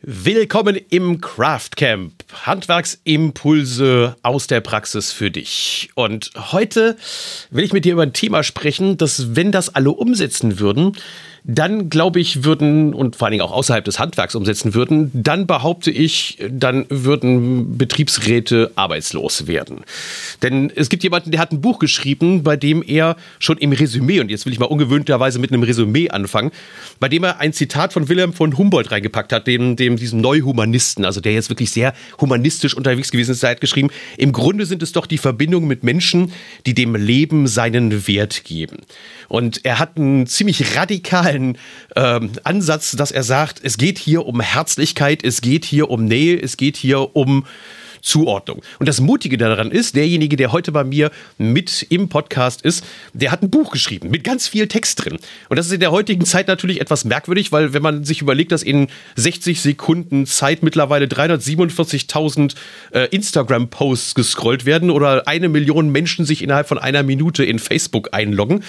Willkommen im Craft Camp. Handwerksimpulse aus der Praxis für dich. Und heute will ich mit dir über ein Thema sprechen, das, wenn das alle umsetzen würden, dann glaube ich, würden und vor allen Dingen auch außerhalb des Handwerks umsetzen würden, dann behaupte ich, dann würden Betriebsräte arbeitslos werden. Denn es gibt jemanden, der hat ein Buch geschrieben, bei dem er schon im Resümee, und jetzt will ich mal ungewöhnterweise mit einem Resümee anfangen, bei dem er ein Zitat von Wilhelm von Humboldt reingepackt hat, dem, dem diesem Neuhumanisten, also der jetzt wirklich sehr humanistisch unterwegs gewesen ist, hat geschrieben, im Grunde sind es doch die Verbindungen mit Menschen, die dem Leben seinen Wert geben. Und er hat einen ziemlich radikalen ähm, Ansatz, dass er sagt, es geht hier um Herzlichkeit, es geht hier um Nähe, es geht hier um Zuordnung. Und das Mutige daran ist, derjenige, der heute bei mir mit im Podcast ist, der hat ein Buch geschrieben mit ganz viel Text drin. Und das ist in der heutigen Zeit natürlich etwas merkwürdig, weil wenn man sich überlegt, dass in 60 Sekunden Zeit mittlerweile 347.000 äh, Instagram-Posts gescrollt werden oder eine Million Menschen sich innerhalb von einer Minute in Facebook einloggen,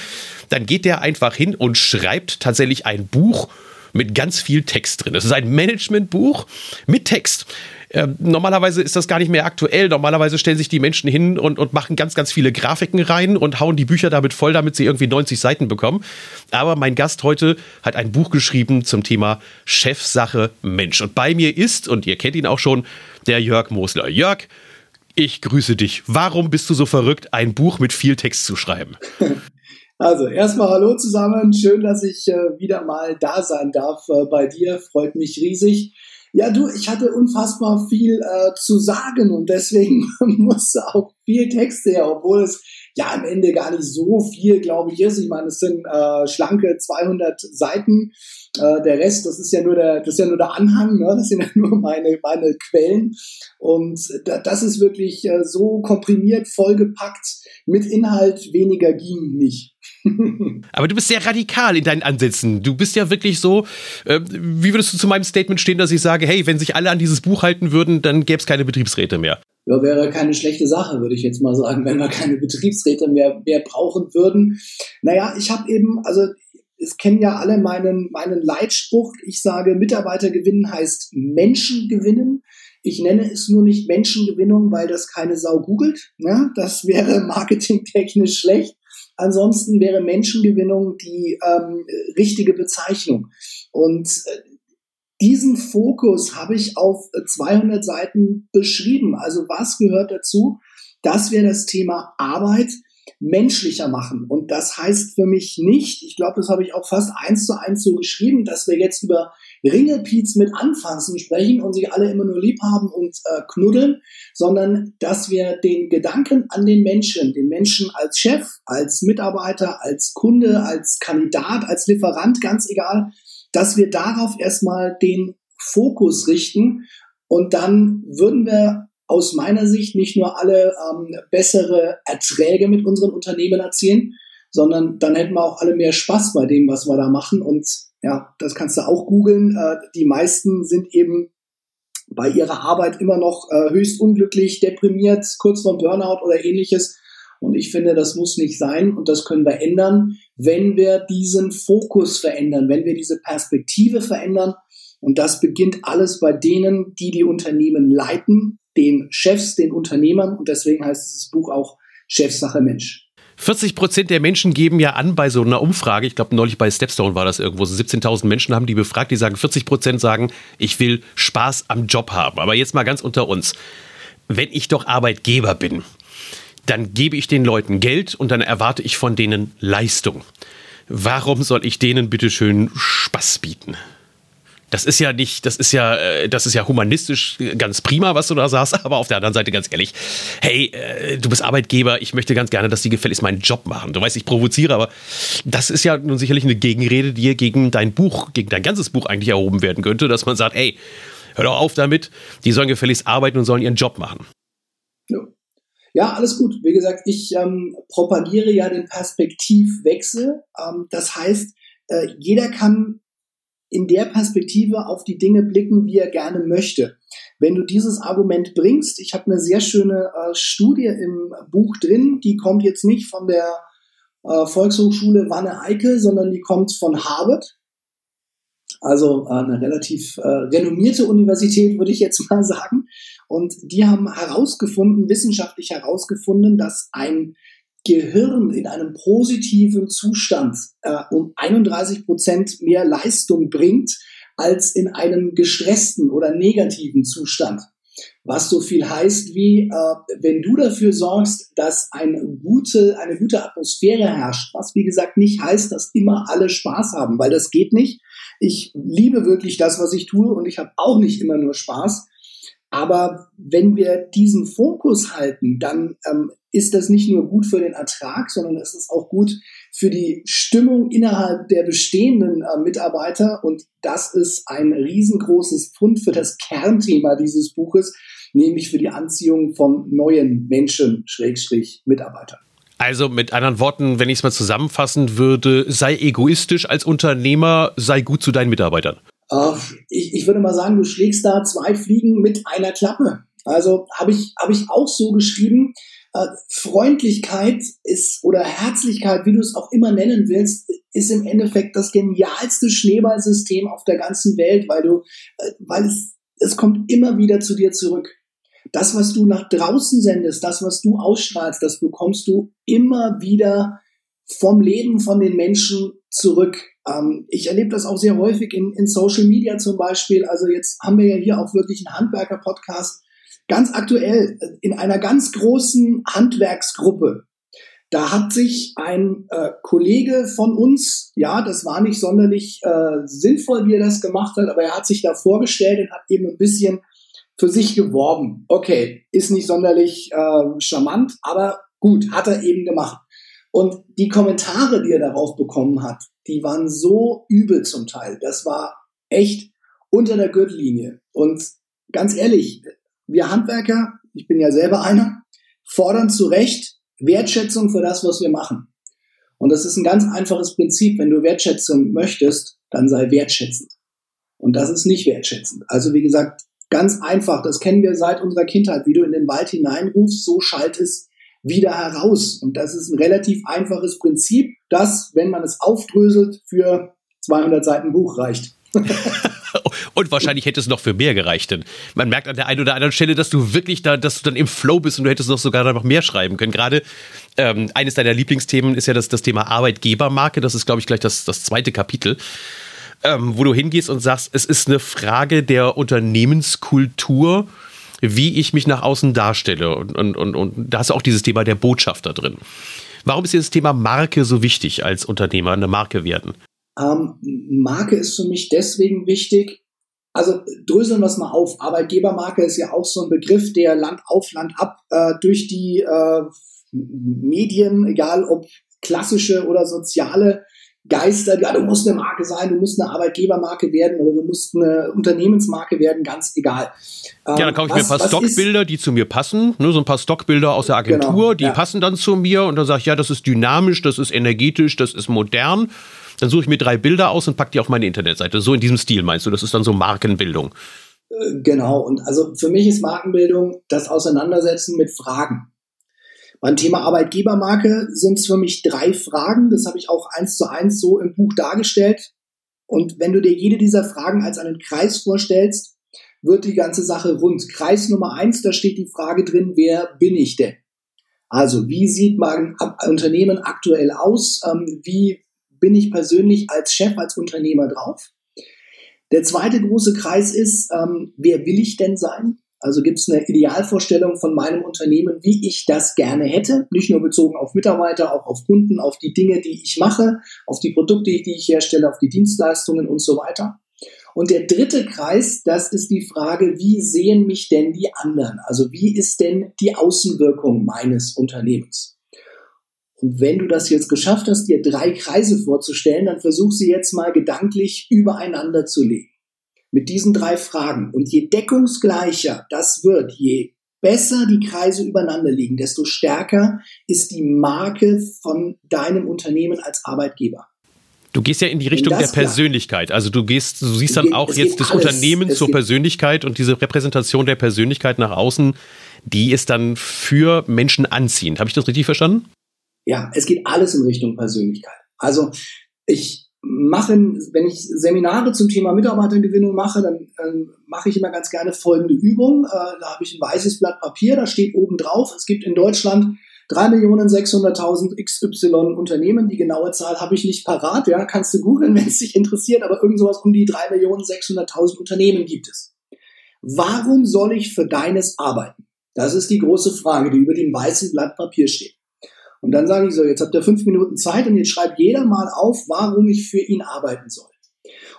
dann geht der einfach hin und schreibt tatsächlich ein Buch mit ganz viel Text drin. Es ist ein Managementbuch mit Text. Ähm, normalerweise ist das gar nicht mehr aktuell. Normalerweise stellen sich die Menschen hin und, und machen ganz, ganz viele Grafiken rein und hauen die Bücher damit voll, damit sie irgendwie 90 Seiten bekommen. Aber mein Gast heute hat ein Buch geschrieben zum Thema Chefsache Mensch. Und bei mir ist, und ihr kennt ihn auch schon, der Jörg Mosler. Jörg, ich grüße dich. Warum bist du so verrückt, ein Buch mit viel Text zu schreiben? Also erstmal hallo zusammen. Schön, dass ich äh, wieder mal da sein darf äh, bei dir. Freut mich riesig. Ja, du, ich hatte unfassbar viel äh, zu sagen und deswegen musste auch viel Text her, obwohl es ja am Ende gar nicht so viel, glaube ich, ist. Ich meine, es sind äh, schlanke 200 Seiten. Äh, der Rest, das ist ja nur der, das ist ja nur der Anhang, ne? das sind ja nur meine, meine Quellen. Und das ist wirklich äh, so komprimiert, vollgepackt mit Inhalt, weniger ging nicht. Aber du bist sehr radikal in deinen Ansätzen. Du bist ja wirklich so, äh, wie würdest du zu meinem Statement stehen, dass ich sage, hey, wenn sich alle an dieses Buch halten würden, dann gäbe es keine Betriebsräte mehr? Ja, wäre keine schlechte Sache, würde ich jetzt mal sagen, wenn wir keine Betriebsräte mehr, mehr brauchen würden. Naja, ich habe eben, also es kennen ja alle meinen, meinen Leitspruch. Ich sage, Mitarbeiter gewinnen heißt Menschen gewinnen. Ich nenne es nur nicht Menschengewinnung, weil das keine Sau googelt. Ne? Das wäre marketingtechnisch schlecht. Ansonsten wäre Menschengewinnung die ähm, richtige Bezeichnung. Und äh, diesen Fokus habe ich auf 200 Seiten beschrieben. Also was gehört dazu? Dass wir das Thema Arbeit menschlicher machen. Und das heißt für mich nicht, ich glaube, das habe ich auch fast eins zu eins so geschrieben, dass wir jetzt über Ringelpiez mit Anfassen sprechen und sich alle immer nur lieb haben und äh, knuddeln, sondern dass wir den Gedanken an den Menschen, den Menschen als Chef, als Mitarbeiter, als Kunde, als Kandidat, als Lieferant, ganz egal, dass wir darauf erstmal den Fokus richten und dann würden wir aus meiner Sicht nicht nur alle ähm, bessere Erträge mit unseren Unternehmen erzielen, sondern dann hätten wir auch alle mehr Spaß bei dem, was wir da machen. Und ja, das kannst du auch googeln. Äh, die meisten sind eben bei ihrer Arbeit immer noch äh, höchst unglücklich, deprimiert, kurz vorm Burnout oder ähnliches. Und ich finde, das muss nicht sein und das können wir ändern, wenn wir diesen Fokus verändern, wenn wir diese Perspektive verändern. Und das beginnt alles bei denen, die die Unternehmen leiten, den Chefs, den Unternehmern. Und deswegen heißt dieses Buch auch Chefsache Mensch. 40 Prozent der Menschen geben ja an bei so einer Umfrage, ich glaube neulich bei Stepstone war das irgendwo, so 17.000 Menschen haben die befragt, die sagen, 40 Prozent sagen, ich will Spaß am Job haben. Aber jetzt mal ganz unter uns. Wenn ich doch Arbeitgeber bin, dann gebe ich den Leuten Geld und dann erwarte ich von denen Leistung. Warum soll ich denen bitteschön Spaß bieten? Das ist ja nicht, das ist ja, äh, das ist ja humanistisch ganz prima, was du da sagst, aber auf der anderen Seite ganz ehrlich, hey, äh, du bist Arbeitgeber, ich möchte ganz gerne, dass die gefälligst meinen Job machen. Du weißt, ich provoziere, aber das ist ja nun sicherlich eine Gegenrede, die hier gegen dein Buch, gegen dein ganzes Buch eigentlich erhoben werden könnte, dass man sagt, hey, hör doch auf damit, die sollen gefälligst arbeiten und sollen ihren Job machen. Ja. Alles gut. Wie gesagt, ich ähm, propagiere ja den Perspektivwechsel. Ähm, das heißt, äh, jeder kann in der Perspektive auf die Dinge blicken, wie er gerne möchte. Wenn du dieses Argument bringst, ich habe eine sehr schöne äh, Studie im Buch drin, die kommt jetzt nicht von der äh, Volkshochschule Wanne Eickel, sondern die kommt von Harvard. Also äh, eine relativ äh, renommierte Universität, würde ich jetzt mal sagen. Und die haben herausgefunden, wissenschaftlich herausgefunden, dass ein Gehirn in einem positiven Zustand äh, um 31 Prozent mehr Leistung bringt als in einem gestressten oder negativen Zustand. Was so viel heißt wie, äh, wenn du dafür sorgst, dass eine gute, eine gute Atmosphäre herrscht, was wie gesagt nicht heißt, dass immer alle Spaß haben, weil das geht nicht. Ich liebe wirklich das, was ich tue und ich habe auch nicht immer nur Spaß. Aber wenn wir diesen Fokus halten, dann ähm, ist das nicht nur gut für den Ertrag, sondern es ist auch gut für die Stimmung innerhalb der bestehenden äh, Mitarbeiter. Und das ist ein riesengroßes Pfund für das Kernthema dieses Buches, nämlich für die Anziehung von neuen Menschen, Schrägstrich Mitarbeiter. Also mit anderen Worten, wenn ich es mal zusammenfassen würde, sei egoistisch als Unternehmer, sei gut zu deinen Mitarbeitern. Uh, ich, ich würde mal sagen, du schlägst da zwei Fliegen mit einer Klappe. Also habe ich, hab ich auch so geschrieben. Äh, Freundlichkeit ist oder Herzlichkeit, wie du es auch immer nennen willst, ist im Endeffekt das genialste Schneeballsystem auf der ganzen Welt, weil du, äh, weil es, es kommt immer wieder zu dir zurück. Das, was du nach draußen sendest, das, was du ausstrahlst, das bekommst du immer wieder vom Leben von den Menschen zurück. Ähm, ich erlebe das auch sehr häufig in, in Social Media zum Beispiel. Also jetzt haben wir ja hier auch wirklich einen Handwerker-Podcast Ganz aktuell in einer ganz großen Handwerksgruppe. Da hat sich ein äh, Kollege von uns, ja, das war nicht sonderlich äh, sinnvoll, wie er das gemacht hat, aber er hat sich da vorgestellt und hat eben ein bisschen für sich geworben. Okay, ist nicht sonderlich äh, charmant, aber gut, hat er eben gemacht. Und die Kommentare, die er darauf bekommen hat, die waren so übel zum Teil. Das war echt unter der Gürtellinie. Und ganz ehrlich, wir Handwerker, ich bin ja selber einer, fordern zu Recht Wertschätzung für das, was wir machen. Und das ist ein ganz einfaches Prinzip. Wenn du Wertschätzung möchtest, dann sei wertschätzend. Und das ist nicht wertschätzend. Also wie gesagt, ganz einfach. Das kennen wir seit unserer Kindheit. Wie du in den Wald hineinrufst, so schallt es wieder heraus. Und das ist ein relativ einfaches Prinzip, das, wenn man es aufdröselt, für 200 Seiten Buch reicht. Und wahrscheinlich hätte es noch für mehr gereicht. Denn man merkt an der einen oder anderen Stelle, dass du wirklich da, dass du dann im Flow bist und du hättest noch sogar noch mehr schreiben können. Gerade ähm, eines deiner Lieblingsthemen ist ja das, das Thema Arbeitgebermarke. Das ist, glaube ich, gleich das, das zweite Kapitel. Ähm, wo du hingehst und sagst, es ist eine Frage der Unternehmenskultur, wie ich mich nach außen darstelle. Und, und, und, und da du auch dieses Thema der Botschafter drin. Warum ist dir das Thema Marke so wichtig als Unternehmer, eine Marke werden? Ähm, Marke ist für mich deswegen wichtig. Also dröseln wir es mal auf. Arbeitgebermarke ist ja auch so ein Begriff, der Land auf, Land ab äh, durch die äh, Medien, egal ob klassische oder soziale Geister, ja, du musst eine Marke sein, du musst eine Arbeitgebermarke werden oder du musst eine Unternehmensmarke werden, ganz egal. ja, dann kaufe ich was, mir ein paar Stockbilder, die zu mir passen, ne, so ein paar Stockbilder aus der Agentur, genau, die ja. passen dann zu mir und dann sage ich, ja, das ist dynamisch, das ist energetisch, das ist modern. Dann suche ich mir drei Bilder aus und packe die auf meine Internetseite. So in diesem Stil meinst du? Das ist dann so Markenbildung. Äh, genau. Und also für mich ist Markenbildung das Auseinandersetzen mit Fragen. Beim Thema Arbeitgebermarke sind es für mich drei Fragen. Das habe ich auch eins zu eins so im Buch dargestellt. Und wenn du dir jede dieser Fragen als einen Kreis vorstellst, wird die ganze Sache rund. Kreis Nummer eins, da steht die Frage drin, wer bin ich denn? Also, wie sieht mein Unternehmen aktuell aus? Ähm, wie bin ich persönlich als Chef, als Unternehmer drauf. Der zweite große Kreis ist, ähm, wer will ich denn sein? Also gibt es eine Idealvorstellung von meinem Unternehmen, wie ich das gerne hätte, nicht nur bezogen auf Mitarbeiter, auch auf Kunden, auf die Dinge, die ich mache, auf die Produkte, die ich herstelle, auf die Dienstleistungen und so weiter. Und der dritte Kreis, das ist die Frage, wie sehen mich denn die anderen? Also wie ist denn die Außenwirkung meines Unternehmens? Und wenn du das jetzt geschafft hast, dir drei Kreise vorzustellen, dann versuch sie jetzt mal gedanklich übereinander zu legen. Mit diesen drei Fragen. Und je deckungsgleicher das wird, je besser die Kreise übereinander liegen, desto stärker ist die Marke von deinem Unternehmen als Arbeitgeber. Du gehst ja in die Richtung der Persönlichkeit. Also du gehst, du siehst dann auch jetzt das alles. Unternehmen es zur Persönlichkeit und diese Repräsentation der Persönlichkeit nach außen, die ist dann für Menschen anziehend. Habe ich das richtig verstanden? Ja, es geht alles in Richtung Persönlichkeit. Also ich, machen, wenn ich Seminare zum Thema Mitarbeitergewinnung mache, dann äh, mache ich immer ganz gerne folgende Übung. Äh, da habe ich ein weißes Blatt Papier, da steht oben drauf, es gibt in Deutschland 3.600.000 XY Unternehmen. Die genaue Zahl habe ich nicht parat, ja, kannst du googeln, wenn es dich interessiert, aber irgend sowas um die 3.600.000 Unternehmen gibt es. Warum soll ich für deines arbeiten? Das ist die große Frage, die über dem weißen Blatt Papier steht. Und dann sage ich so, jetzt habt ihr fünf Minuten Zeit und jetzt schreibt jeder mal auf, warum ich für ihn arbeiten soll.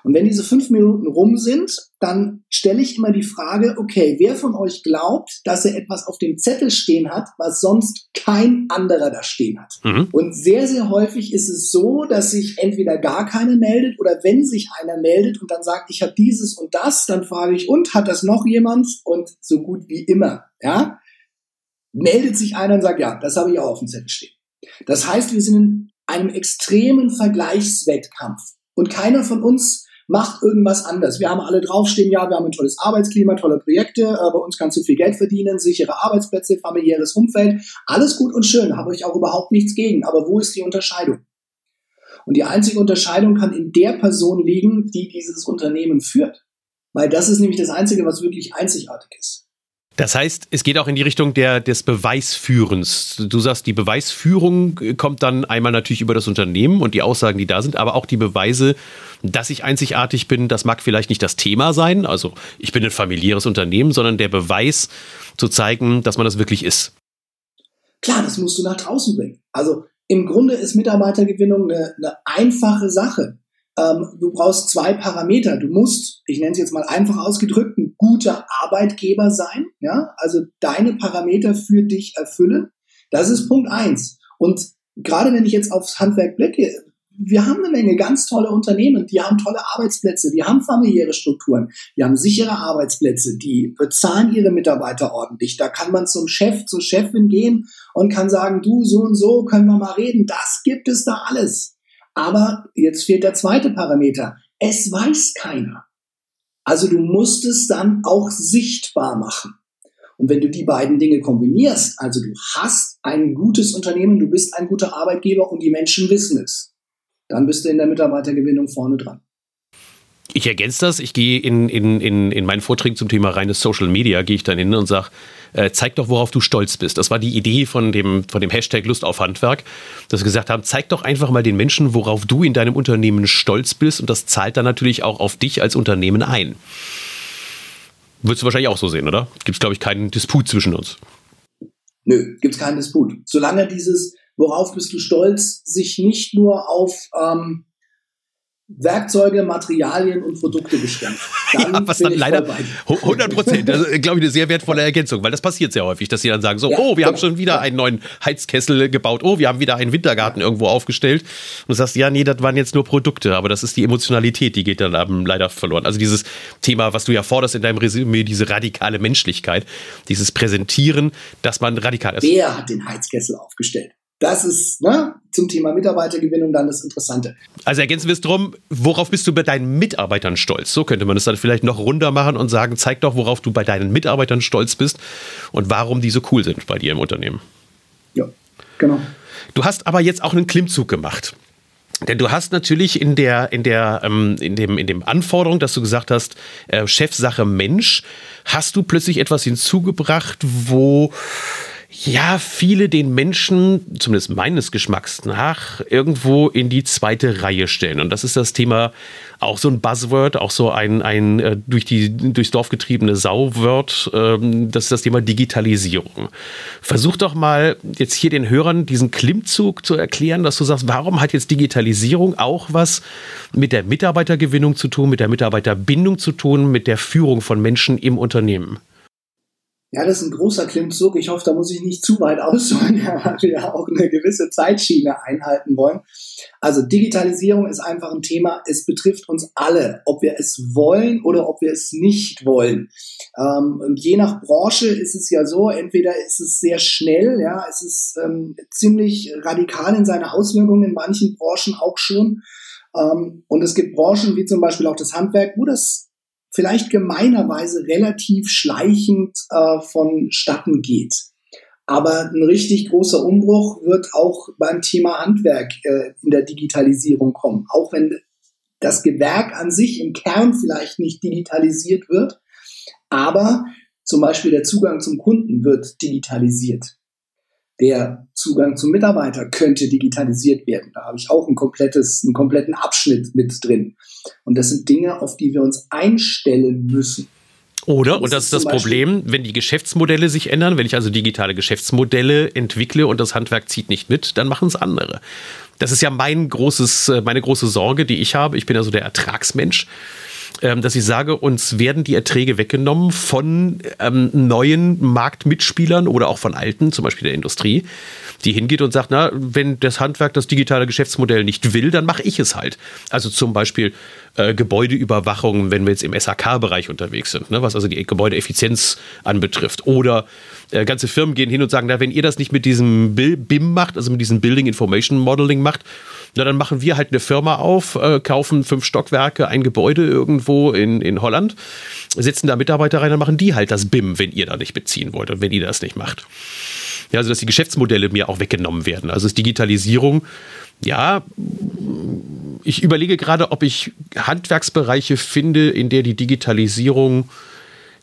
Und wenn diese fünf Minuten rum sind, dann stelle ich immer die Frage, okay, wer von euch glaubt, dass er etwas auf dem Zettel stehen hat, was sonst kein anderer da stehen hat? Mhm. Und sehr, sehr häufig ist es so, dass sich entweder gar keine meldet oder wenn sich einer meldet und dann sagt, ich habe dieses und das, dann frage ich, und hat das noch jemand? Und so gut wie immer, ja, meldet sich einer und sagt, ja, das habe ich auch auf dem Zettel stehen. Das heißt, wir sind in einem extremen Vergleichswettkampf und keiner von uns macht irgendwas anders. Wir haben alle draufstehen, ja, wir haben ein tolles Arbeitsklima, tolle Projekte, äh, bei uns kannst du viel Geld verdienen, sichere Arbeitsplätze, familiäres Umfeld, alles gut und schön, habe ich auch überhaupt nichts gegen. Aber wo ist die Unterscheidung? Und die einzige Unterscheidung kann in der Person liegen, die dieses Unternehmen führt. Weil das ist nämlich das Einzige, was wirklich einzigartig ist. Das heißt, es geht auch in die Richtung der, des Beweisführens. Du sagst, die Beweisführung kommt dann einmal natürlich über das Unternehmen und die Aussagen, die da sind, aber auch die Beweise, dass ich einzigartig bin, das mag vielleicht nicht das Thema sein. Also ich bin ein familiäres Unternehmen, sondern der Beweis zu zeigen, dass man das wirklich ist. Klar, das musst du nach draußen bringen. Also im Grunde ist Mitarbeitergewinnung eine, eine einfache Sache. Ähm, du brauchst zwei Parameter. Du musst, ich nenne es jetzt mal einfach ausgedrückt, ein guter Arbeitgeber sein. Ja, also deine Parameter für dich erfüllen. Das ist Punkt eins. Und gerade wenn ich jetzt aufs Handwerk blicke, wir haben eine Menge ganz tolle Unternehmen, die haben tolle Arbeitsplätze, die haben familiäre Strukturen, die haben sichere Arbeitsplätze, die bezahlen ihre Mitarbeiter ordentlich. Da kann man zum Chef, zur Chefin gehen und kann sagen, du, so und so, können wir mal reden. Das gibt es da alles. Aber jetzt fehlt der zweite Parameter. Es weiß keiner. Also du musst es dann auch sichtbar machen. Und wenn du die beiden Dinge kombinierst, also du hast ein gutes Unternehmen, du bist ein guter Arbeitgeber und die Menschen wissen es, dann bist du in der Mitarbeitergewinnung vorne dran. Ich ergänze das. Ich gehe in, in, in, in meinen Vorträgen zum Thema reines Social Media, gehe ich dann hin und sage, äh, zeig doch, worauf du stolz bist. Das war die Idee von dem, von dem Hashtag Lust auf Handwerk, dass wir gesagt haben, zeig doch einfach mal den Menschen, worauf du in deinem Unternehmen stolz bist. Und das zahlt dann natürlich auch auf dich als Unternehmen ein. Würdest du wahrscheinlich auch so sehen, oder? Gibt es, glaube ich, keinen Disput zwischen uns. Nö, gibt es keinen Disput. Solange dieses, worauf bist du stolz, sich nicht nur auf ähm, Werkzeuge, Materialien und Produkte beschränkt. Dann ja, was dann leider 100 Prozent, das ist, glaube ich, eine sehr wertvolle Ergänzung, weil das passiert sehr häufig, dass sie dann sagen so, ja, oh, wir genau. haben schon wieder einen neuen Heizkessel gebaut, oh, wir haben wieder einen Wintergarten irgendwo aufgestellt und du sagst, ja, nee, das waren jetzt nur Produkte, aber das ist die Emotionalität, die geht dann eben leider verloren. Also dieses Thema, was du ja forderst in deinem Resümee, diese radikale Menschlichkeit, dieses Präsentieren, dass man radikal ist. Wer hat den Heizkessel aufgestellt? Das ist ne, zum Thema Mitarbeitergewinnung dann das Interessante. Also ergänzen wir es drum, worauf bist du bei deinen Mitarbeitern stolz? So könnte man es dann vielleicht noch runder machen und sagen, zeig doch, worauf du bei deinen Mitarbeitern stolz bist und warum die so cool sind bei dir im Unternehmen. Ja, genau. Du hast aber jetzt auch einen Klimmzug gemacht. Denn du hast natürlich in der, in der, ähm, in dem, in dem Anforderung, dass du gesagt hast, äh, Chefsache Mensch, hast du plötzlich etwas hinzugebracht, wo ja, viele den Menschen, zumindest meines Geschmacks nach, irgendwo in die zweite Reihe stellen. Und das ist das Thema, auch so ein Buzzword, auch so ein, ein äh, durch die, durchs Dorf getriebene Sauwort, ähm, das ist das Thema Digitalisierung. Versuch doch mal jetzt hier den Hörern diesen Klimmzug zu erklären, dass du sagst, warum hat jetzt Digitalisierung auch was mit der Mitarbeitergewinnung zu tun, mit der Mitarbeiterbindung zu tun, mit der Führung von Menschen im Unternehmen? Ja, das ist ein großer Klimmzug. Ich hoffe, da muss ich nicht zu weit ausholen, weil wir ja auch eine gewisse Zeitschiene einhalten wollen. Also Digitalisierung ist einfach ein Thema. Es betrifft uns alle, ob wir es wollen oder ob wir es nicht wollen. Ähm, je nach Branche ist es ja so, entweder ist es sehr schnell, ja, es ist ähm, ziemlich radikal in seiner Auswirkungen, in manchen Branchen auch schon. Ähm, und es gibt Branchen wie zum Beispiel auch das Handwerk, wo das vielleicht gemeinerweise relativ schleichend äh, vonstatten geht. Aber ein richtig großer Umbruch wird auch beim Thema Handwerk äh, in der Digitalisierung kommen. Auch wenn das Gewerk an sich im Kern vielleicht nicht digitalisiert wird, aber zum Beispiel der Zugang zum Kunden wird digitalisiert. Der Zugang zum Mitarbeiter könnte digitalisiert werden. Da habe ich auch ein komplettes, einen kompletten Abschnitt mit drin. Und das sind Dinge, auf die wir uns einstellen müssen. Oder, und das ist das Problem, wenn die Geschäftsmodelle sich ändern, wenn ich also digitale Geschäftsmodelle entwickle und das Handwerk zieht nicht mit, dann machen es andere. Das ist ja mein großes, äh, meine große Sorge, die ich habe. Ich bin also der Ertragsmensch. Ähm, dass ich sage, uns werden die Erträge weggenommen von ähm, neuen Marktmitspielern oder auch von alten, zum Beispiel der Industrie, die hingeht und sagt, na, wenn das Handwerk das digitale Geschäftsmodell nicht will, dann mache ich es halt. Also zum Beispiel äh, Gebäudeüberwachung, wenn wir jetzt im SAK-Bereich unterwegs sind, ne, was also die Gebäudeeffizienz anbetrifft. Oder äh, ganze Firmen gehen hin und sagen, na, wenn ihr das nicht mit diesem BIM macht, also mit diesem Building Information Modeling macht, na, dann machen wir halt eine Firma auf, äh, kaufen fünf Stockwerke, ein Gebäude irgendwo in, in Holland, setzen da Mitarbeiter rein, dann machen die halt das BIM, wenn ihr da nicht beziehen wollt und wenn ihr das nicht macht. Ja, also dass die Geschäftsmodelle mir auch weggenommen werden. Also ist Digitalisierung, ja, ich überlege gerade, ob ich Handwerksbereiche finde, in der die Digitalisierung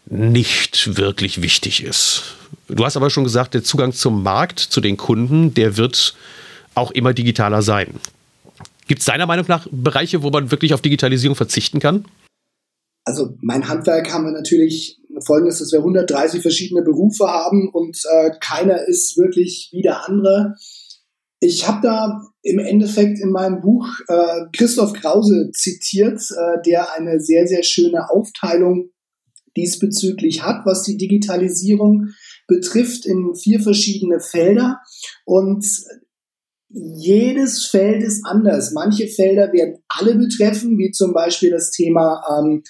nicht wirklich wichtig ist. Du hast aber schon gesagt, der Zugang zum Markt, zu den Kunden, der wird auch immer digitaler sein. Gibt es deiner Meinung nach Bereiche, wo man wirklich auf Digitalisierung verzichten kann? Also mein Handwerk haben wir natürlich folgendes, dass wir 130 verschiedene Berufe haben und äh, keiner ist wirklich wie der andere. Ich habe da im Endeffekt in meinem Buch äh, Christoph Krause zitiert, äh, der eine sehr, sehr schöne Aufteilung diesbezüglich hat, was die Digitalisierung betrifft, in vier verschiedene Felder. Und jedes Feld ist anders. Manche Felder werden alle betreffen, wie zum Beispiel das Thema ähm,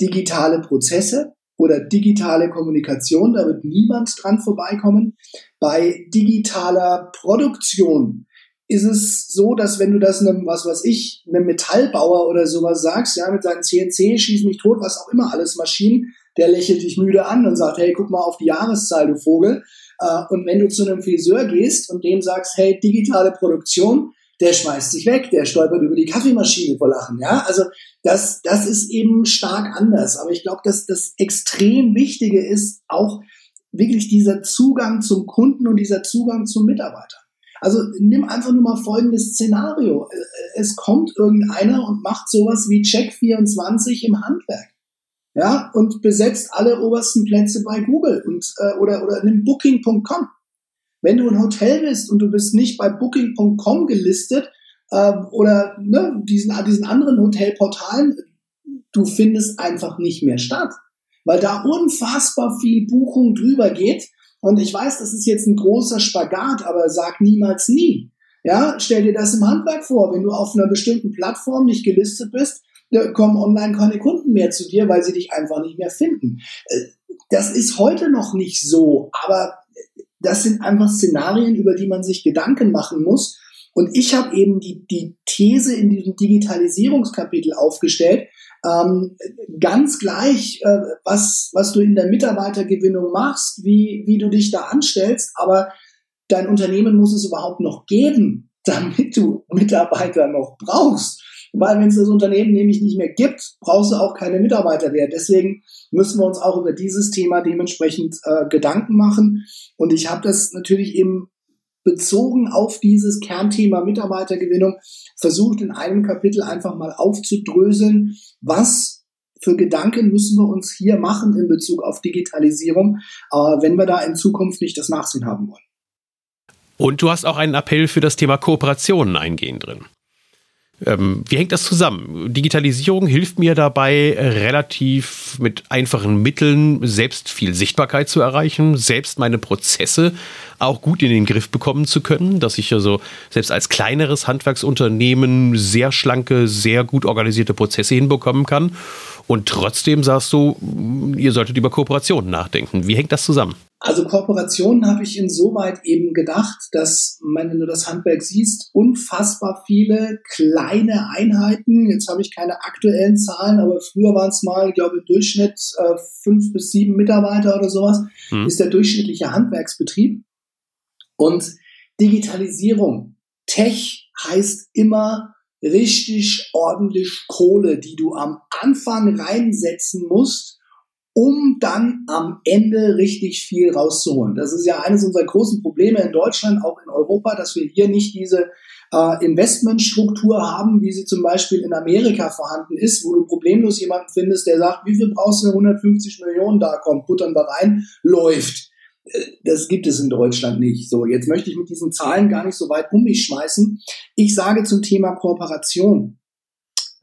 digitale Prozesse oder digitale Kommunikation. Da wird niemand dran vorbeikommen. Bei digitaler Produktion ist es so, dass wenn du das einem, was weiß ich, einem Metallbauer oder sowas sagst, ja, mit seinen CNC, schieß mich tot, was auch immer alles Maschinen, der lächelt dich müde an und sagt, hey, guck mal auf die Jahreszahl, du Vogel. Äh, und wenn du zu einem Friseur gehst und dem sagst, hey, digitale Produktion, der schmeißt sich weg, der stolpert über die Kaffeemaschine vor Lachen. Ja, also das, das ist eben stark anders. Aber ich glaube, dass das extrem Wichtige ist auch wirklich dieser Zugang zum Kunden und dieser Zugang zum Mitarbeiter. Also nimm einfach nur mal folgendes Szenario. Es kommt irgendeiner und macht sowas wie Check24 im Handwerk ja, und besetzt alle obersten Plätze bei Google und äh, oder oder nimm Booking.com. Wenn du ein Hotel bist und du bist nicht bei Booking.com gelistet äh, oder ne, diesen diesen anderen Hotelportalen, du findest einfach nicht mehr statt, weil da unfassbar viel Buchung drüber geht. Und ich weiß, das ist jetzt ein großer Spagat, aber sag niemals nie. Ja, stell dir das im Handwerk vor, wenn du auf einer bestimmten Plattform nicht gelistet bist, kommen online keine Kunden mehr zu dir, weil sie dich einfach nicht mehr finden. Äh, das ist heute noch nicht so, aber das sind einfach Szenarien, über die man sich Gedanken machen muss. Und ich habe eben die, die These in diesem Digitalisierungskapitel aufgestellt, ähm, ganz gleich, äh, was, was du in der Mitarbeitergewinnung machst, wie, wie du dich da anstellst, aber dein Unternehmen muss es überhaupt noch geben, damit du Mitarbeiter noch brauchst. Weil wenn es das Unternehmen nämlich nicht mehr gibt, brauchst du auch keine Mitarbeiter mehr. Deswegen müssen wir uns auch über dieses Thema dementsprechend äh, Gedanken machen. Und ich habe das natürlich eben bezogen auf dieses Kernthema Mitarbeitergewinnung versucht in einem Kapitel einfach mal aufzudröseln, was für Gedanken müssen wir uns hier machen in Bezug auf Digitalisierung, äh, wenn wir da in Zukunft nicht das Nachsehen haben wollen. Und du hast auch einen Appell für das Thema Kooperationen eingehen drin. Ähm, wie hängt das zusammen? Digitalisierung hilft mir dabei, relativ mit einfachen Mitteln selbst viel Sichtbarkeit zu erreichen, selbst meine Prozesse auch gut in den Griff bekommen zu können, dass ich also selbst als kleineres Handwerksunternehmen sehr schlanke, sehr gut organisierte Prozesse hinbekommen kann. Und trotzdem sagst du, ihr solltet über Kooperationen nachdenken. Wie hängt das zusammen? Also Kooperationen habe ich insoweit eben gedacht, dass, wenn du das Handwerk siehst, unfassbar viele kleine Einheiten, jetzt habe ich keine aktuellen Zahlen, aber früher waren es mal, ich glaube, im Durchschnitt äh, fünf bis sieben Mitarbeiter oder sowas, hm. ist der durchschnittliche Handwerksbetrieb. Und Digitalisierung, Tech heißt immer richtig ordentlich Kohle, die du am Anfang reinsetzen musst, um dann am Ende richtig viel rauszuholen. Das ist ja eines unserer großen Probleme in Deutschland, auch in Europa, dass wir hier nicht diese äh, Investmentstruktur haben, wie sie zum Beispiel in Amerika vorhanden ist, wo du problemlos jemanden findest, der sagt, wie viel brauchst du 150 Millionen da, kommt, buttern wir rein, läuft. Äh, das gibt es in Deutschland nicht. So, jetzt möchte ich mit diesen Zahlen gar nicht so weit um mich schmeißen. Ich sage zum Thema Kooperation.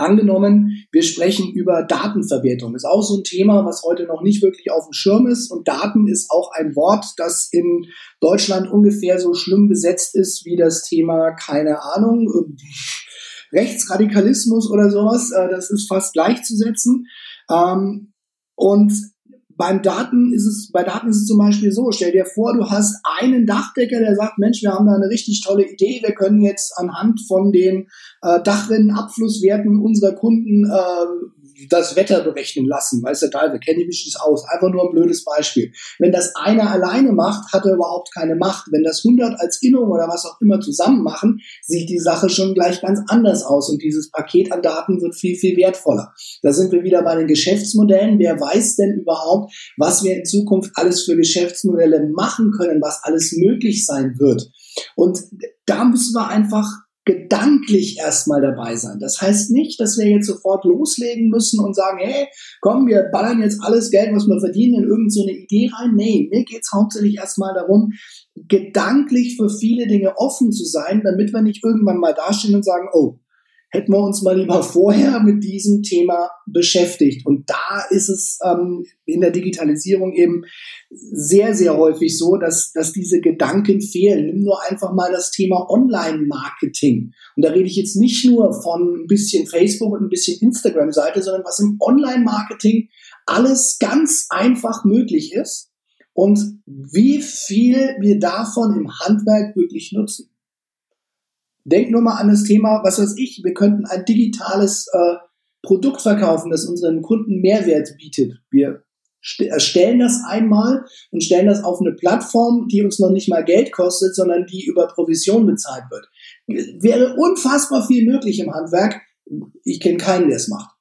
Angenommen, wir sprechen über Datenverwertung. Ist auch so ein Thema, was heute noch nicht wirklich auf dem Schirm ist. Und Daten ist auch ein Wort, das in Deutschland ungefähr so schlimm besetzt ist wie das Thema, keine Ahnung, Rechtsradikalismus oder sowas. Äh, das ist fast gleichzusetzen. Ähm, und beim Daten ist es, bei Daten ist es zum Beispiel so, stell dir vor, du hast einen Dachdecker, der sagt, Mensch, wir haben da eine richtig tolle Idee, wir können jetzt anhand von den äh, Dachrinnenabflusswerten unserer Kunden äh, das Wetter berechnen lassen. Weißt du, da kenne ich mich nicht aus. Einfach nur ein blödes Beispiel. Wenn das einer alleine macht, hat er überhaupt keine Macht. Wenn das 100 als Innung oder was auch immer zusammen machen, sieht die Sache schon gleich ganz anders aus und dieses Paket an Daten wird viel, viel wertvoller. Da sind wir wieder bei den Geschäftsmodellen. Wer weiß denn überhaupt, was wir in Zukunft alles für Geschäftsmodelle machen können, was alles möglich sein wird? Und da müssen wir einfach gedanklich erstmal dabei sein. Das heißt nicht, dass wir jetzt sofort loslegen müssen und sagen, hey, komm, wir ballern jetzt alles Geld, was wir verdienen, in irgendeine so Idee rein. Nee, mir geht's hauptsächlich erstmal darum, gedanklich für viele Dinge offen zu sein, damit wir nicht irgendwann mal dastehen und sagen, oh, hätten wir uns mal lieber vorher mit diesem Thema beschäftigt. Und da ist es ähm, in der Digitalisierung eben sehr, sehr häufig so, dass, dass diese Gedanken fehlen. Nimm nur einfach mal das Thema Online-Marketing. Und da rede ich jetzt nicht nur von ein bisschen Facebook und ein bisschen Instagram-Seite, sondern was im Online-Marketing alles ganz einfach möglich ist und wie viel wir davon im Handwerk wirklich nutzen. Denk nur mal an das Thema, was weiß ich, wir könnten ein digitales äh, Produkt verkaufen, das unseren Kunden Mehrwert bietet. Wir erstellen das einmal und stellen das auf eine Plattform, die uns noch nicht mal Geld kostet, sondern die über Provision bezahlt wird. Wäre unfassbar viel möglich im Handwerk. Ich kenne keinen, der es macht.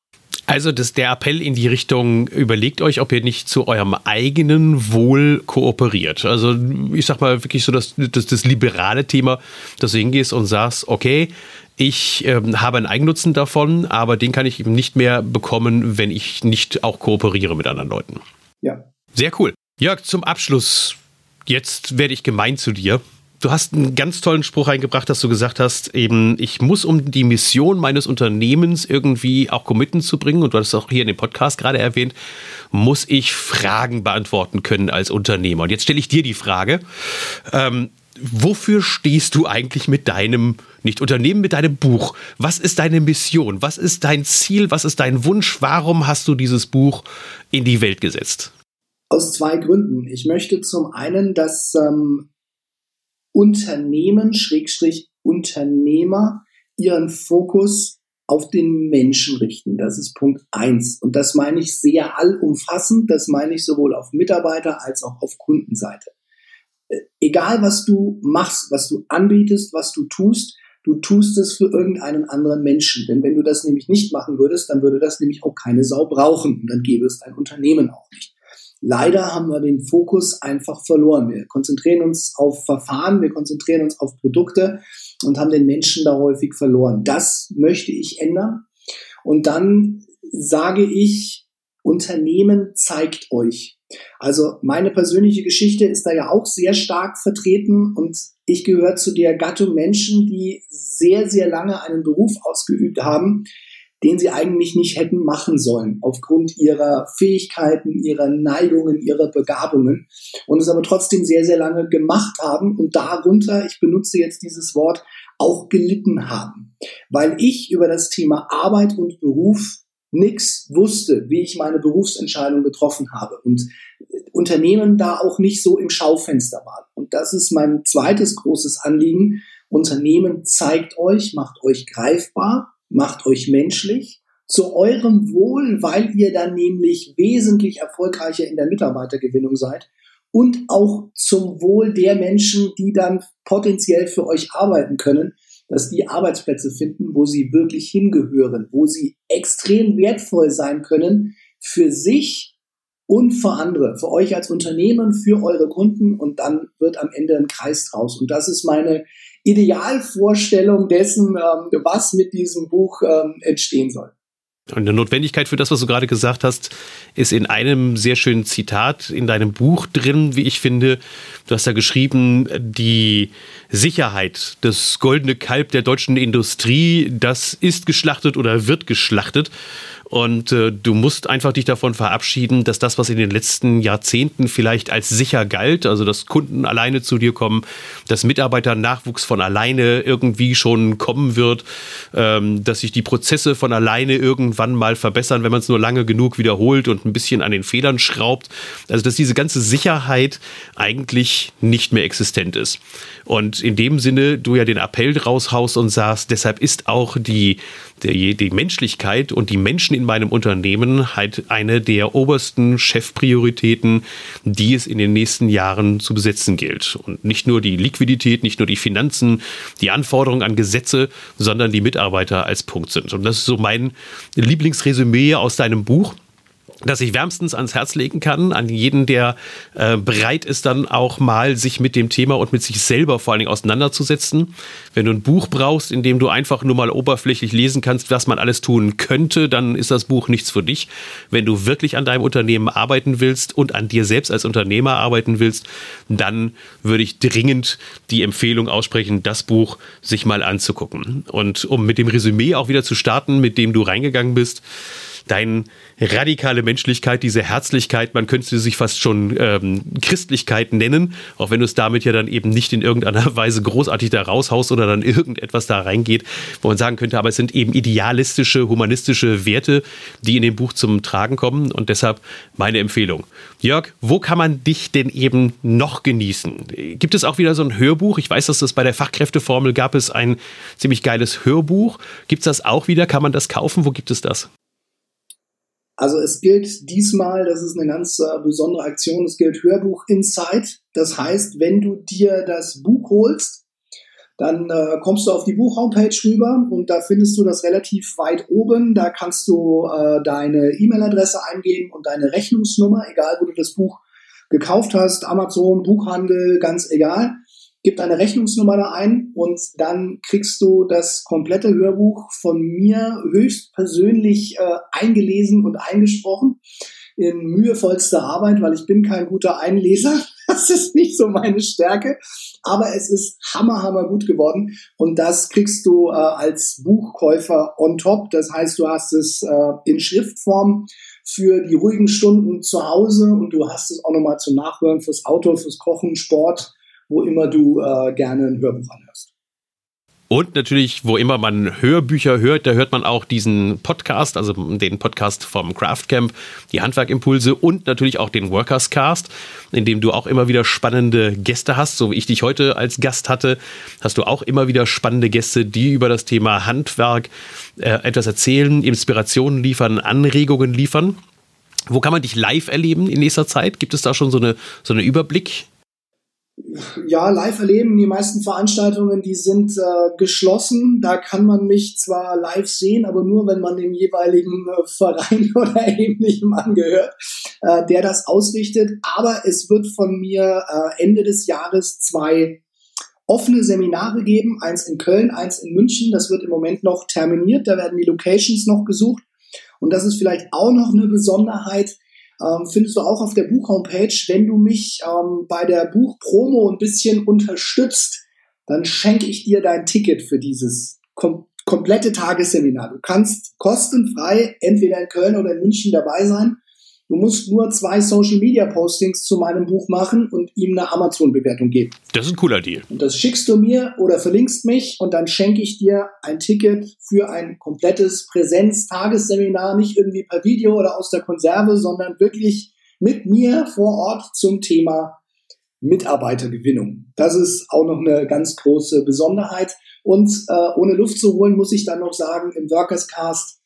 Also das, der Appell in die Richtung, überlegt euch, ob ihr nicht zu eurem eigenen Wohl kooperiert. Also ich sag mal wirklich so das, das, das liberale Thema, dass du hingehst und sagst, okay, ich ähm, habe einen Eigennutzen davon, aber den kann ich eben nicht mehr bekommen, wenn ich nicht auch kooperiere mit anderen Leuten. Ja. Sehr cool. Jörg, zum Abschluss, jetzt werde ich gemein zu dir. Du hast einen ganz tollen Spruch eingebracht, dass du gesagt hast, eben, ich muss, um die Mission meines Unternehmens irgendwie auch committen zu bringen, und du hast es auch hier in dem Podcast gerade erwähnt, muss ich Fragen beantworten können als Unternehmer. Und jetzt stelle ich dir die Frage, ähm, wofür stehst du eigentlich mit deinem, nicht Unternehmen, mit deinem Buch? Was ist deine Mission? Was ist dein Ziel? Was ist dein Wunsch? Warum hast du dieses Buch in die Welt gesetzt? Aus zwei Gründen. Ich möchte zum einen, dass ähm, Unternehmen, Schrägstrich Unternehmer, ihren Fokus auf den Menschen richten. Das ist Punkt eins. Und das meine ich sehr allumfassend. Das meine ich sowohl auf Mitarbeiter als auch auf Kundenseite. Äh, egal was du machst, was du anbietest, was du tust, du tust es für irgendeinen anderen Menschen. Denn wenn du das nämlich nicht machen würdest, dann würde das nämlich auch keine Sau brauchen. Und dann gäbe es dein Unternehmen auch nicht. Leider haben wir den Fokus einfach verloren. Wir konzentrieren uns auf Verfahren, wir konzentrieren uns auf Produkte und haben den Menschen da häufig verloren. Das möchte ich ändern. Und dann sage ich, Unternehmen zeigt euch. Also meine persönliche Geschichte ist da ja auch sehr stark vertreten und ich gehöre zu der Gattung Menschen, die sehr, sehr lange einen Beruf ausgeübt haben, den sie eigentlich nicht hätten machen sollen, aufgrund ihrer Fähigkeiten, ihrer Neigungen, ihrer Begabungen und es aber trotzdem sehr, sehr lange gemacht haben und darunter, ich benutze jetzt dieses Wort, auch gelitten haben, weil ich über das Thema Arbeit und Beruf nichts wusste, wie ich meine Berufsentscheidung getroffen habe und Unternehmen da auch nicht so im Schaufenster waren. Und das ist mein zweites großes Anliegen. Unternehmen zeigt euch, macht euch greifbar macht euch menschlich zu eurem Wohl, weil ihr dann nämlich wesentlich erfolgreicher in der Mitarbeitergewinnung seid und auch zum Wohl der Menschen, die dann potenziell für euch arbeiten können. dass die Arbeitsplätze finden, wo sie wirklich hingehören, wo sie extrem wertvoll sein können für sich und für andere, für euch als Unternehmen, für eure Kunden und dann wird am Ende ein Kreis draus. Und das ist meine Idealvorstellung dessen, ähm, was mit diesem Buch ähm, entstehen soll. Und eine Notwendigkeit für das, was du gerade gesagt hast, ist in einem sehr schönen Zitat in deinem Buch drin, wie ich finde. Du hast da geschrieben, die Sicherheit, das goldene Kalb der deutschen Industrie, das ist geschlachtet oder wird geschlachtet. Und äh, du musst einfach dich davon verabschieden, dass das, was in den letzten Jahrzehnten vielleicht als sicher galt, also dass Kunden alleine zu dir kommen, dass Mitarbeiternachwuchs von alleine irgendwie schon kommen wird, ähm, dass sich die Prozesse von alleine irgendwann mal verbessern, wenn man es nur lange genug wiederholt und ein bisschen an den Federn schraubt. Also dass diese ganze Sicherheit eigentlich nicht mehr existent ist. Und in dem Sinne du ja den Appell raushaust und sagst, deshalb ist auch die, die, die Menschlichkeit und die Menschen in meinem Unternehmen halt eine der obersten Chefprioritäten, die es in den nächsten Jahren zu besetzen gilt. Und nicht nur die Liquidität, nicht nur die Finanzen, die Anforderungen an Gesetze, sondern die Mitarbeiter als Punkt sind. Und das ist so mein Lieblingsresümee aus deinem Buch das ich wärmstens ans Herz legen kann, an jeden, der äh, bereit ist, dann auch mal sich mit dem Thema und mit sich selber vor allen Dingen auseinanderzusetzen. Wenn du ein Buch brauchst, in dem du einfach nur mal oberflächlich lesen kannst, was man alles tun könnte, dann ist das Buch nichts für dich. Wenn du wirklich an deinem Unternehmen arbeiten willst und an dir selbst als Unternehmer arbeiten willst, dann würde ich dringend die Empfehlung aussprechen, das Buch sich mal anzugucken. Und um mit dem Resümee auch wieder zu starten, mit dem du reingegangen bist, deine radikale Menschlichkeit, diese Herzlichkeit, man könnte sie sich fast schon ähm, Christlichkeit nennen, auch wenn du es damit ja dann eben nicht in irgendeiner Weise großartig da raushaust oder dann irgendetwas da reingeht, wo man sagen könnte, aber es sind eben idealistische, humanistische Werte, die in dem Buch zum Tragen kommen und deshalb meine Empfehlung. Jörg, wo kann man dich denn eben noch genießen? Gibt es auch wieder so ein Hörbuch? Ich weiß, dass es bei der Fachkräfteformel gab es ein ziemlich geiles Hörbuch. Gibt es das auch wieder? Kann man das kaufen? Wo gibt es das? Also es gilt diesmal, das ist eine ganz äh, besondere Aktion, es gilt Hörbuch Insight. Das heißt, wenn du dir das Buch holst, dann äh, kommst du auf die Buch-Homepage rüber und da findest du das relativ weit oben. Da kannst du äh, deine E-Mail-Adresse eingeben und deine Rechnungsnummer, egal wo du das Buch gekauft hast, Amazon, Buchhandel, ganz egal gib deine Rechnungsnummer da ein und dann kriegst du das komplette Hörbuch von mir höchstpersönlich äh, eingelesen und eingesprochen in mühevollster Arbeit, weil ich bin kein guter Einleser. Das ist nicht so meine Stärke, aber es ist hammer, hammer gut geworden und das kriegst du äh, als Buchkäufer on top. Das heißt, du hast es äh, in Schriftform für die ruhigen Stunden zu Hause und du hast es auch nochmal zum Nachhören fürs Auto, fürs Kochen, Sport, wo immer du äh, gerne ein Hörbuch anhörst. Und natürlich, wo immer man Hörbücher hört, da hört man auch diesen Podcast, also den Podcast vom Craftcamp, die Handwerkimpulse und natürlich auch den Workers Cast, in dem du auch immer wieder spannende Gäste hast. So wie ich dich heute als Gast hatte, hast du auch immer wieder spannende Gäste, die über das Thema Handwerk äh, etwas erzählen, Inspirationen liefern, Anregungen liefern. Wo kann man dich live erleben in nächster Zeit? Gibt es da schon so eine, so einen Überblick? Ja, live erleben. Die meisten Veranstaltungen, die sind äh, geschlossen. Da kann man mich zwar live sehen, aber nur, wenn man dem jeweiligen äh, Verein oder ähnlichem angehört, äh, der das ausrichtet. Aber es wird von mir äh, Ende des Jahres zwei offene Seminare geben. Eins in Köln, eins in München. Das wird im Moment noch terminiert. Da werden die Locations noch gesucht. Und das ist vielleicht auch noch eine Besonderheit ähm, findest du auch auf der Buch-Homepage. Wenn du mich ähm, bei der Buchpromo ein bisschen unterstützt, dann schenke ich dir dein Ticket für dieses kom komplette Tagesseminar. Du kannst kostenfrei entweder in Köln oder in München dabei sein. Du musst nur zwei Social Media Postings zu meinem Buch machen und ihm eine Amazon-Bewertung geben. Das ist ein cooler Deal. Und das schickst du mir oder verlinkst mich und dann schenke ich dir ein Ticket für ein komplettes Präsenz-Tagesseminar, nicht irgendwie per Video oder aus der Konserve, sondern wirklich mit mir vor Ort zum Thema Mitarbeitergewinnung. Das ist auch noch eine ganz große Besonderheit. Und äh, ohne Luft zu holen, muss ich dann noch sagen, im Workers Cast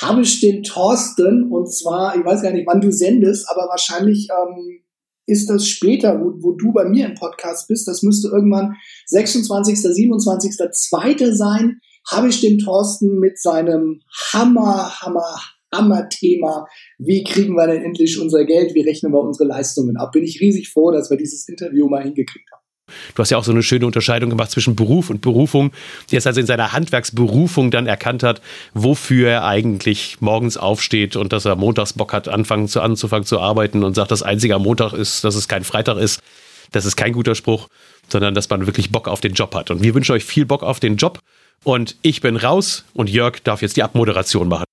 habe ich den Thorsten, und zwar, ich weiß gar nicht, wann du sendest, aber wahrscheinlich ähm, ist das später, wo, wo du bei mir im Podcast bist, das müsste irgendwann 26., 27., 2. sein, habe ich den Thorsten mit seinem Hammer, Hammer, Hammer-Thema, wie kriegen wir denn endlich unser Geld, wie rechnen wir unsere Leistungen ab. Bin ich riesig froh, dass wir dieses Interview mal hingekriegt haben. Du hast ja auch so eine schöne Unterscheidung gemacht zwischen Beruf und Berufung. Der es also in seiner Handwerksberufung dann erkannt hat, wofür er eigentlich morgens aufsteht und dass er montags Bock hat, anfangen zu, anzufangen zu arbeiten und sagt, das einzige am Montag ist, dass es kein Freitag ist. Das ist kein guter Spruch, sondern dass man wirklich Bock auf den Job hat. Und wir wünschen euch viel Bock auf den Job. Und ich bin raus und Jörg darf jetzt die Abmoderation machen.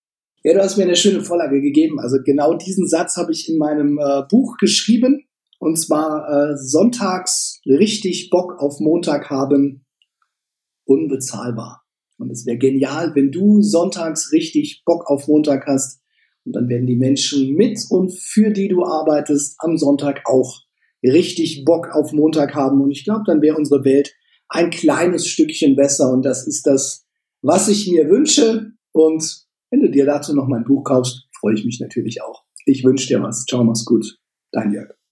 Ja, du hast mir eine schöne Vorlage gegeben. Also genau diesen Satz habe ich in meinem äh, Buch geschrieben. Und zwar äh, sonntags richtig Bock auf Montag haben, unbezahlbar. Und es wäre genial, wenn du sonntags richtig Bock auf Montag hast. Und dann werden die Menschen mit und für die du arbeitest am Sonntag auch richtig Bock auf Montag haben. Und ich glaube, dann wäre unsere Welt ein kleines Stückchen besser. Und das ist das, was ich mir wünsche. Und wenn du dir dazu noch mein Buch kaufst, freue ich mich natürlich auch. Ich wünsche dir was. Ciao, mach's gut. Dein Jörg.